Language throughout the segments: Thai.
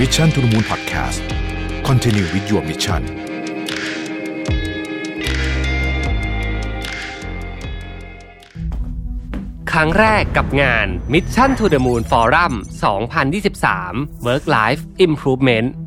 Mission to the Moon Podcast continue with your missionครั้งแรกกับงาน Mission to the Moon Forum 2023 Work Life Improvement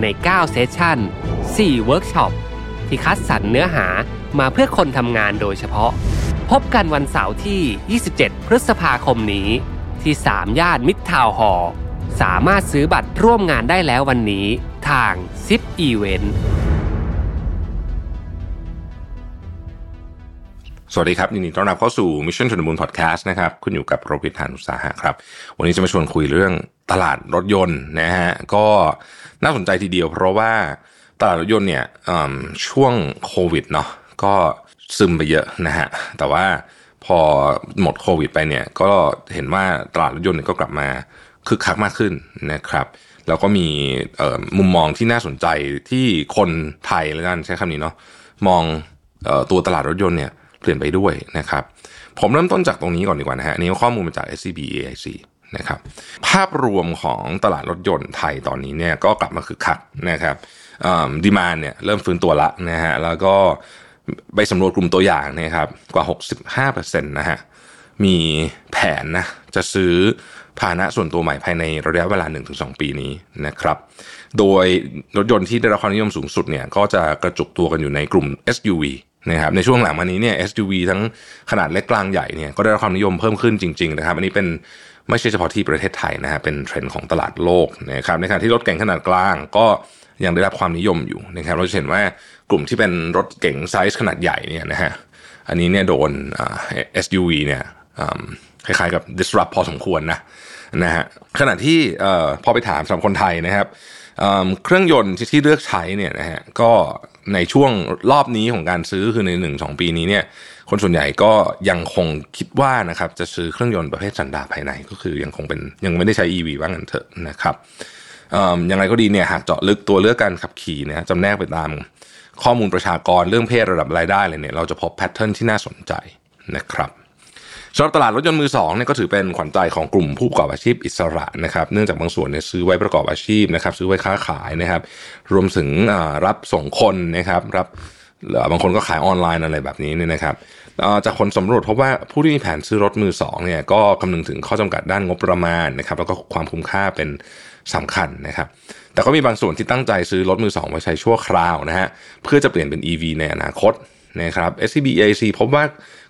ใน 9 session 4 เวิร์กช็อป ที่คัดสรรเนื้อหามาเพื่อคนทำงานโดยเฉพาะ พบกันวันเสาร์ที่ 27 พฤษภาคมนี้ ที่ สามย่านมิตรทาวน์ฮอลล์สามารถซื้อบัตรร่วมงานได้แล้ววันนี้ทาง ZIP Event สวัสดีครับยินดีต้อนรับเข้าสู่ Mission to the Moon Podcast นะครับคุณอยู่กับรวิศ หาญอุตสาหะครับ วันนี้จะมาชวนคุยเรื่องตลาดรถยนต์นะฮะก็น่าสนใจทีเดียว เพราะว่าตลาดรถยนต์เนี่ยช่วงโควิดเนาะก็ซึมไปเยอะนะฮะแต่ว่าพอหมดโควิดไปเนี่ยก็เห็นว่าตลาดรถยนต์ก็กลับมาคึกคักมากขึ้นนะครับแล้วก็มีมุมมองที่น่าสนใจที่คนไทยแล้วกันใช้คำนี้เนาะมองออตัวตลาดรถยนต์เนี่ย เปลี่ยนไปด้วยนะครับ ผมเริ่มต้นจากตรงนี้ก่อนดีกว่านะฮะอันนี้ข้อมูลมาจาก SCB AIC นะครับภาพรวมของตลาดรถยนต์ไทยตอนนี้เนี่ยก็กลับมาคึกคักนะครับ demand เนี่ยเริ่มฟื้นตัวละนะฮะแล้วก็ไปสำรวจกลุ่มตัวอย่างนะครับกว่า 65%นะฮะมีแผนนะจะซื้อพาหนะส่วนตัวใหม่ภายในระยะเวลา 1-2 ปีนี้นะครับ โดยรถยนต์ที่ได้รับความนิยมสูงสุดเนี่ยก็จะกระจุกตัวกันอยู่ในกลุ่ม SUV นะครับในช่วงหลังมานี้เนี่ย SUV ทั้งขนาดเล็กกลางใหญ่เนี่ยก็ได้รับความนิยมเพิ่มขึ้นจริง ๆ นะครับ อันนี้เป็นไม่ใช่เฉพาะที่ประเทศไทยนะฮะเป็นเทรนด์ของตลาดโลกนะครับในขณะที่รถเก๋งขนาดกลางก็ยังได้รับความนิยมอยู่นะครับเราจะเห็นว่ากลุ่มที่เป็นรถเก๋งไซส์ขนาดใหญ่เนี่ยนะฮะอันนี้เนี่ยโดนอ่า SUV เนี่ยคล้ายๆกับ disrupt พอสมควรนะนะฮะขณะที่พอไปถามสำหรับคนไทยนะครับเครื่องยนต์ที่เลือกใช้เนี่ยนะฮะก็ ในช่วงรอบนี้ของการซื้อคือในหนึ่งสองปีนี้เนี่ยคนส่วนใหญ่ก็ยังคงคิดว่านะครับจะซื้อเครื่องยนต์ประเภทสันดาปภายในก็คือยังคงเป็นยังไม่ได้ใช้ EV ว่างั้นเถอะนะครับเอ่อยังไงก็ดีเนี่ยหากเจาะลึกตัวเลือกการขับขี่นะจำแนกไปตามข้อมูลประชากรเรื่องเพศระดับรายได้เลยเนี่ยเราจะพบแพทเทิร์นที่น่าสนใจนะครับ สำหรับตลาดรถยนต์มือสองเนี่ยก็ถือเป็นขวัญใจของกลุ่มผู้ประกอบอาชีพอิสระนะครับ เนื่องจากบางส่วนเนี่ยซื้อไว้ประกอบอาชีพนะครับ ซื้อไว้ค้าขายนะครับ รวมถึงรับส่งคนนะครับ รับเอ่อบางคนก็ขายออนไลน์อะไรแบบนี้เนี่ยนะครับจากคนสำรวจพบว่าผู้ที่มีแผนซื้อรถมือสองเนี่ยก็คำนึงถึงข้อจำกัดด้านงบประมาณนะครับ แล้วก็ความคุ้มค่าเป็นสำคัญนะครับ แต่ก็มีบางส่วนที่ตั้งใจซื้อรถมือสองไว้ใช้ชั่วคราวนะฮะเพื่อจะเปลี่ยนเป็น EV ในอนาคต นะครับ SCB EIC พบว่า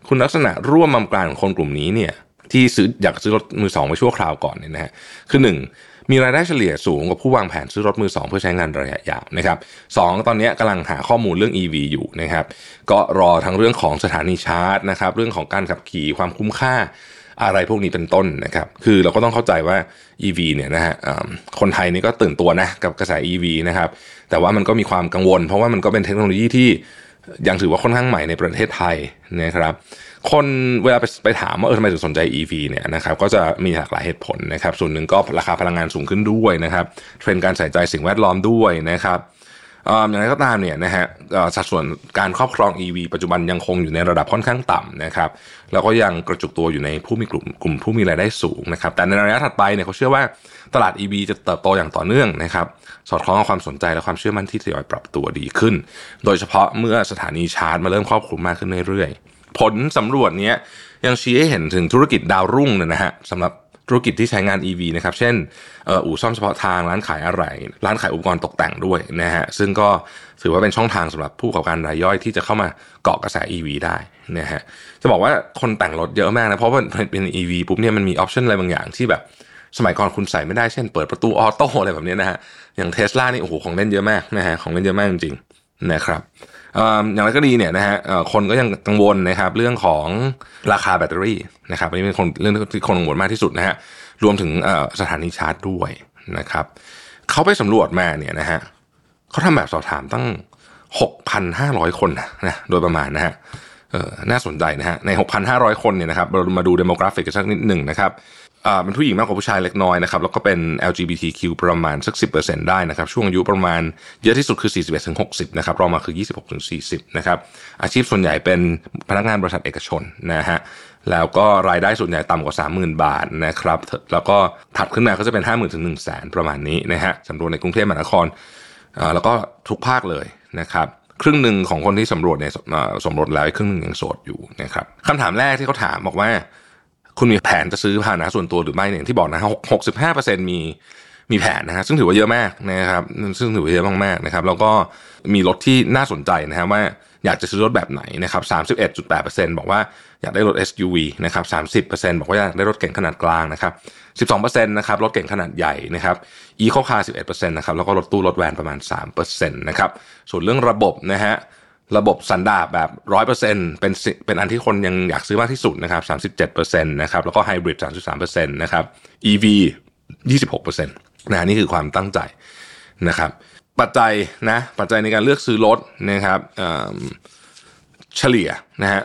คุณลักษณะร่วมมากลางของคนกลุ่มนี้เนี่ยที่ซื้ออยากซื้อรถมือสองไว้ชั่วคราวก่อนเนี่ยนะฮะคือหนึ่งมีรายได้เฉลี่ยสูงกว่าผู้วางแผนซื้อรถมือสองเพื่อใช้งานระยะยาวนะครับสองตอนนี้กำลังหาข้อมูลเรื่อง EV อยู่นะครับ ก็รอทั้งเรื่องของสถานีชาร์จนะครับ เรื่องของการขับขี่ความคุ้มค่าอะไรพวกนี้เป็นต้นนะครับ คือเราก็ต้องเข้าใจว่า EV เนี่ยนะฮะคนไทยนี่ก็ตื่นตัวนะกับกระแส EV นะครับ แต่ว่ามันก็มีความกังวล เพราะว่ามันก็เป็นเทคโนโลยีที่ ยังถือว่าค่อนข้างใหม่ในประเทศไทยนะครับ คนเวลาไปไปถามว่าเออทำไมถึงสนใจ EV เนี่ยนะครับก็จะมีหลากหลายเหตุผลนะครับ ส่วนหนึ่งก็ราคาพลังงานสูงขึ้นด้วยนะครับ เทรนด์การใส่ใจสิ่งแวดล้อมด้วยนะครับ อย่างไรก็ตามเนี่ยนะฮะสัดส่วนการครอบครอง EV ปัจจุบันยังคงอยู่ในระดับค่อนข้างต่ำนะครับแล้วก็ยังกระจุกตัวอยู่ในผู้มีกลุ่มกลุ่มผู้มีรายได้สูงนะครับแต่ในระยะถัดไปเนี่ยเขาเชื่อว่าตลาด EV จะเติบโตอย่างต่อเนื่องนะครับสอดคล้องกับความสนใจและความเชื่อมั่นที่ทยอยปรับตัวดีขึ้น โดยเฉพาะเมื่อสถานีชาร์จมาเริ่มครอบคลุมมากขึ้นเรื่อยๆ ผลสำรวจเนี้ยยังชี้ให้เห็นถึงธุรกิจดาวรุ่งนะฮะสำหรับ ธุรกิจที่ใช้งาน EV นะครับ เช่นอู่ซ่อมเฉพาะทางร้านขายอะไร ร้านขายอุปกรณ์ตกแต่งด้วยนะฮะ ซึ่งก็ถือว่าเป็นช่องทางสำหรับผู้ประกอบการรายย่อยที่จะเข้ามาเกาะกระแส EV ได้นะฮะ จะบอกว่าคนแต่งรถเยอะมากนะ เพราะว่าเป็น EV ปุ๊บเนี่ยมันมี option อะไรบางอย่างที่แบบสมัยก่อนคุณใส่ไม่ได้ เช่น เปิดประตู auto อะไรแบบนี้นะฮะ อย่างเทสลานี่โอ้โหของเล่นเยอะมากนะฮะ ของเล่นเยอะมากจริงๆนะครับ อย่างไรก็ดีเนี่ยนะฮะคนก็ยังกังวลนะครับเรื่องของราคาแบตเตอรี่นะครับอันนี้เป็นคนเรื่องที่คนกังวลมากที่สุดนะฮะรวมถึงสถานีชาร์จด้วยนะครับเขาไปสำรวจมาเนี่ยนะฮะเขาทำแบบสอบถามตั้ง 6,500 คนนะนะโดยประมาณนะฮะน่าสนใจนะฮะใน 6,500 คนเนี่ยนะครับเรามาดู demographic กันสักนิดหนึ่งนะครับ เป็นผู้หญิงมากกว่าผู้ชายเล็กน้อยนะครับแล้วก็เป็น LGBTQ ประมาณสัก 10%ได้นะครับช่วงอายุประมาณเยอะที่สุดคือ 41ถึง60นะครับรองมาคือ 26ถึง40นะครับอาชีพส่วนใหญ่เป็นพนักงานบริษัทเอกชนนะฮะแล้วก็รายได้ส่วนใหญ่ต่ำกว่า 30,000 บาทนะครับแล้วก็ถัดขึ้นมาก็จะเป็น 50,000ถึง1 0 0 0 0แสนประมาณนี้นะฮะสำรวจในกรุงเทพมหานครอ่าแล้วก็ทุกภาคเลยนะครับครึ่งหนึ่งของคนที่สำรวจเนี่ยสมรสแล้วครึ่งหนึ่งยังโสดอยู่นะครับคำถามแรกที่เขาถามบอกว่า คุณมีแผนจะซื้อพาหนะส่วนตัวหรือไม่เนี่ยที่บอกนะหกสิบห้าเปอร์เซ็นมีมีแผนนะฮะซึ่งถือว่าเยอะมากนะครับ ซึ่งถือว่าเยอะมากๆนะครับ แล้วก็มีรถที่น่าสนใจนะฮะว่าอยากจะซื้อรถแบบไหนนะครับสามสิบเอ็ดจุดแปดเปอร์เซ็นบอกว่าอยากได้รถ SUV นะครับสามสิบเปอร์เซ็นบอกว่าอยากได้รถเก๋งขนาดกลางนะครับสิบสองเปอร์เซ็นต์นะครับรถเก๋งขนาดใหญ่นะครับอีโคคาร์สิบเอ็ดเปอร์เซ็นต์นะครับแล้วก็รถตู้รถแวนประมาณสามเปอร์เซ็นต์นะครับส่วนเรื่องระบบนะฮะ ระบบสันดาปแบบร้อยเปอร์เซ็นเป็นเป็นอันที่คนยังอยากซื้อมากที่สุดนะครับสามสิบเจ็ดเปอร์เซ็นต์นะครับแล้วก็ไฮบริดสามสิบสามเปอร์เซ็นต์นะครับ EV ยี่สิบหกเปอร์เซ็นต์นะนี่คือความตั้งใจนะครับ ปัจจัยนะปัจจัยในการเลือกซื้อรถนะครับเฉลี่ยนะฮะ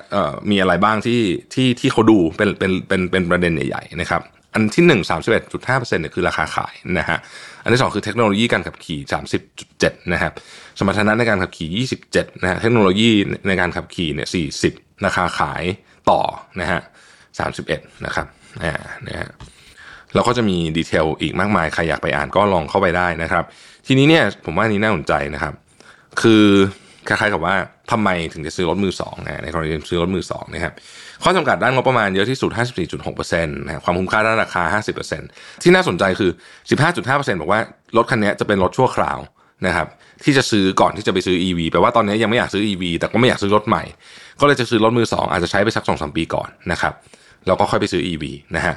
มีอะไรบ้างที่ที่ที่เขาดูเป็นเป็นเป็นเป็นประเด็นใหญ่ๆนะครับ อันที่หนึ่งสามสิบเอ็ดจุดห้าเปอร์เซ็นต์เนี่ยคือราคาขายนะฮะ อันที่สองคือเทคโนโลยีการขับขี่สามสิบจุดเจ็ดนะครับ สมรรถนะในการขับขี่27นะฮะ เทคโนโลยีในการขับขี่เนี่ย40ราคาขายต่อนะฮะ31นะครับ อ่า นะฮะแล้วก็จะมีดีเทลอีกมากมาย ใครอยากไปอ่านก็ลองเข้าไปได้นะครับ ทีนี้เนี่ยผมว่านนี้น่าสนใจนะครับ คือคล้ายๆกับว่า ทำไมถึงจะซื้อรถมือสองนะในกรณีซื้อรถมือสองนะครับข้อจำกัดด้านงบประมาณเยอะที่สุด 54.6%นะคความคุ้มค่าด้านราคา 50%ที่น่าสนใจคือ 15.5%บอกว่ารถคันนี้จะเป็นรถชั่วคราวนะครับที่จะซื้อก่อนที่จะไปซื้อ EV แปลว่าตอนนี้ยังไม่อยากซื้อ EV แต่ก็ไม่อยากซื้อรถใหม่ ก็เลยจะซื้อรถมือสองอาจจะใช้ไปสักสองสปีก่อนนะครับแล้วก็ค่อยไปซื้อ EV นะฮะ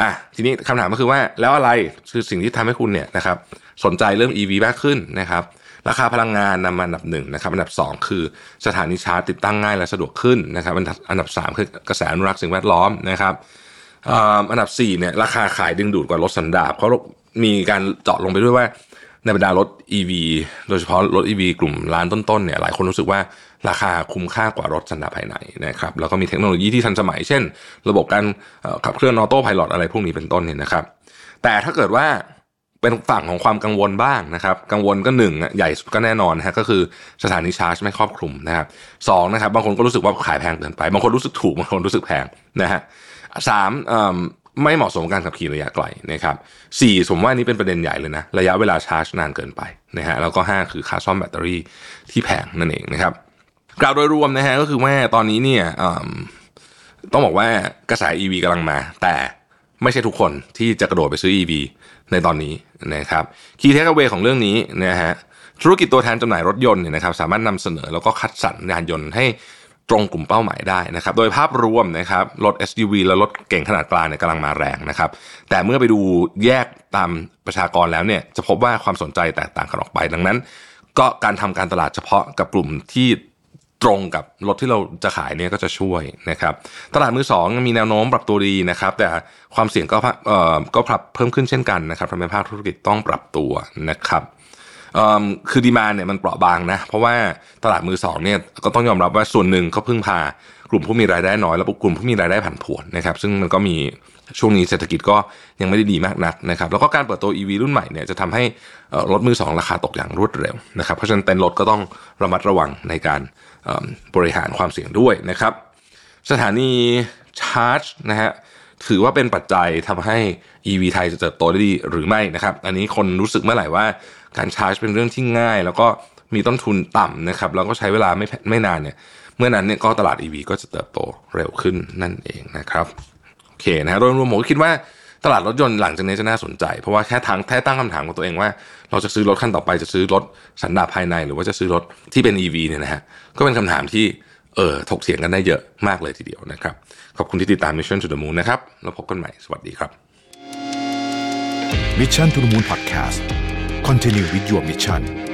อะทีนี้คำถามก็คือว่าแล้วอะไรคือสิ่งที่ทำให้คุณเนี่ยนะครับสนใจเรื่อง EV มากขึ้นนะครับ ราคาพลังงานนำมาอันดับหนึ่งนะครับอันดับสองคือสถานีชาร์จติดตั้งง่ายและสะดวกขึ้นนะครับอันดับอันดับสามคือกระแสอนุรักษ์สิ่งแวดล้อมนะครับอันดับสี่เนี่ยราคาขายดึงดูดกว่ารถสันดาปเพรามีการเจาะลงไปด้วยว่าในบรรดารถ EV โดยเฉพาะรถ EV กลุ่มร้านต้นๆเนี่ยหลายคนรู้สึกว่าราคาคุ้มค่ากว่ารถสันดาปภายในนะครับแล้วก็มีเทคโนโลยีที่ทันสมัย เช่น ระบบการขับเคลื่อนออโต้พายロอะไรพวกนี้เป็นต้นเนี่ยนะครับ แต่ถ้าเกิดว่า เป็นฝั่งของความกังวลบ้างนะครับ กังวลก็หนึ่งใหญ่สุดก็แน่นอนนะฮะก็คือสถานีชาร์จไม่ครอบคลุมนะครับสองนะครับ บางคนก็รู้สึกว่าขายแพงเกินไป บางคนรู้สึกถูก บางคนรู้สึกแพงนะฮะสามไม่เหมาะสมกับการขับขี่ระยะไกลนะครับสี่ผมว่านี้เป็นประเด็นใหญ่เลยนะ ระยะเวลาชาร์จนานเกินไปนะฮะแล้วก็ห้าคือค่าซ่อมแบตเตอรี่ที่แพงนั่นเองนะครับกล่าวโดยรวมนะฮะก็คือว่าตอนนี้เนี่ยต้องบอกว่ากระแส EV กำลังมา แต่ ไม่ใช่ทุกคนที่จะกระโดดไปซื้อ EV ในตอนนี้นะครับคีย์เทคเวของเรื่องนี้นะฮะธุรกิจตัวแทนจำหน่ายรถยนต์เนี่ยนะครับสามารถนำเสนอแล้วก็คัดสรรยานยนต์ให้ตรงกลุ่มเป้าหมายได้นะครับ โดยภาพรวมนะครับรถ SUV และรถเก่งขนาดกลางเนี่ยกำลังมาแรงนะครับ แต่เมื่อไปดูแยกตามประชากรแล้วเนี่ยจะพบว่าความสนใจแตกต่างกันออกไป ดังนั้น ก็การทำการตลาดเฉพาะกับกลุ่มที่ ตรงกับรถที่เราจะขายเนี่ยก็จะช่วยนะครับ ตลาดมือสองมีแนวโน้มปรับตัวดีนะครับ แต่ความเสี่ยงก็เอ่อก็ปรับเพิ่มขึ้นเช่นกันนะครับทำให้ภาคธุรกิจต้องปรับตัวนะครับอ่อคือดีมาเนี่ยมันเปราะบางนะ เพราะว่าตลาดมือสองเนี่ยก็ต้องยอมรับว่าส่วนหนึ่งเขาพึ่งพากลุ่มผู้มีรายได้น้อย และกลุ่มผู้มีรายได้ผันผวนนะครับ ซึ่งมันก็มี ช่วงนี้เศรษฐกิจก็ยังไม่ได้ดีมากนักนะครับแล้วก็การเปิดตัว EV รุ่นใหม่เนี่ยจะทำให้รถมือสองราคาตกอย่างรวดเร็วนะครับเพราะฉะนั้นเต็นรถก็ต้องระมัดระวังในการบริหารความเสี่ยงด้วยนะครับ สถานีชาร์จนะฮะถือว่าเป็นปัจจัยทำให้ EV ไทยจะเติบโตได้ดีหรือไม่นะครับ อันนี้คนรู้สึกเมื่อไหร่ว่าการชาร์จเป็นเรื่องที่ง่าย แล้วก็มีต้นทุนต่ำนะครับแล้วก็ใช้เวลาไม่ไม่นานเนี่ยเมื่อนั้นเนี่ยก็ตลาด EV ก็จะเติบโตเร็วขึ้นนั่นเองนะครับ เคนะฮะโดยรวมผมก็คิดว่าตลาดรถยนต์หลังจากนี้จะน่าสนใจ เพราะว่าแค่ทางแค่ตั้งคำถามกับตัวเองว่า เราจะซื้อรถคันต่อไปจะซื้อรถสันดาปภายใน หรือว่าจะซื้อรถที่เป็น EV เนี่ยนะฮะก็เป็นคำถามที่เออถกเถียงกันได้เยอะมากเลยทีเดียวนะครับ ขอบคุณที่ติดตาม Mission to the Moon นะครับแล้วพบกันใหม่สวัสดีครับ Mission to the Moon Podcast Continue with your mission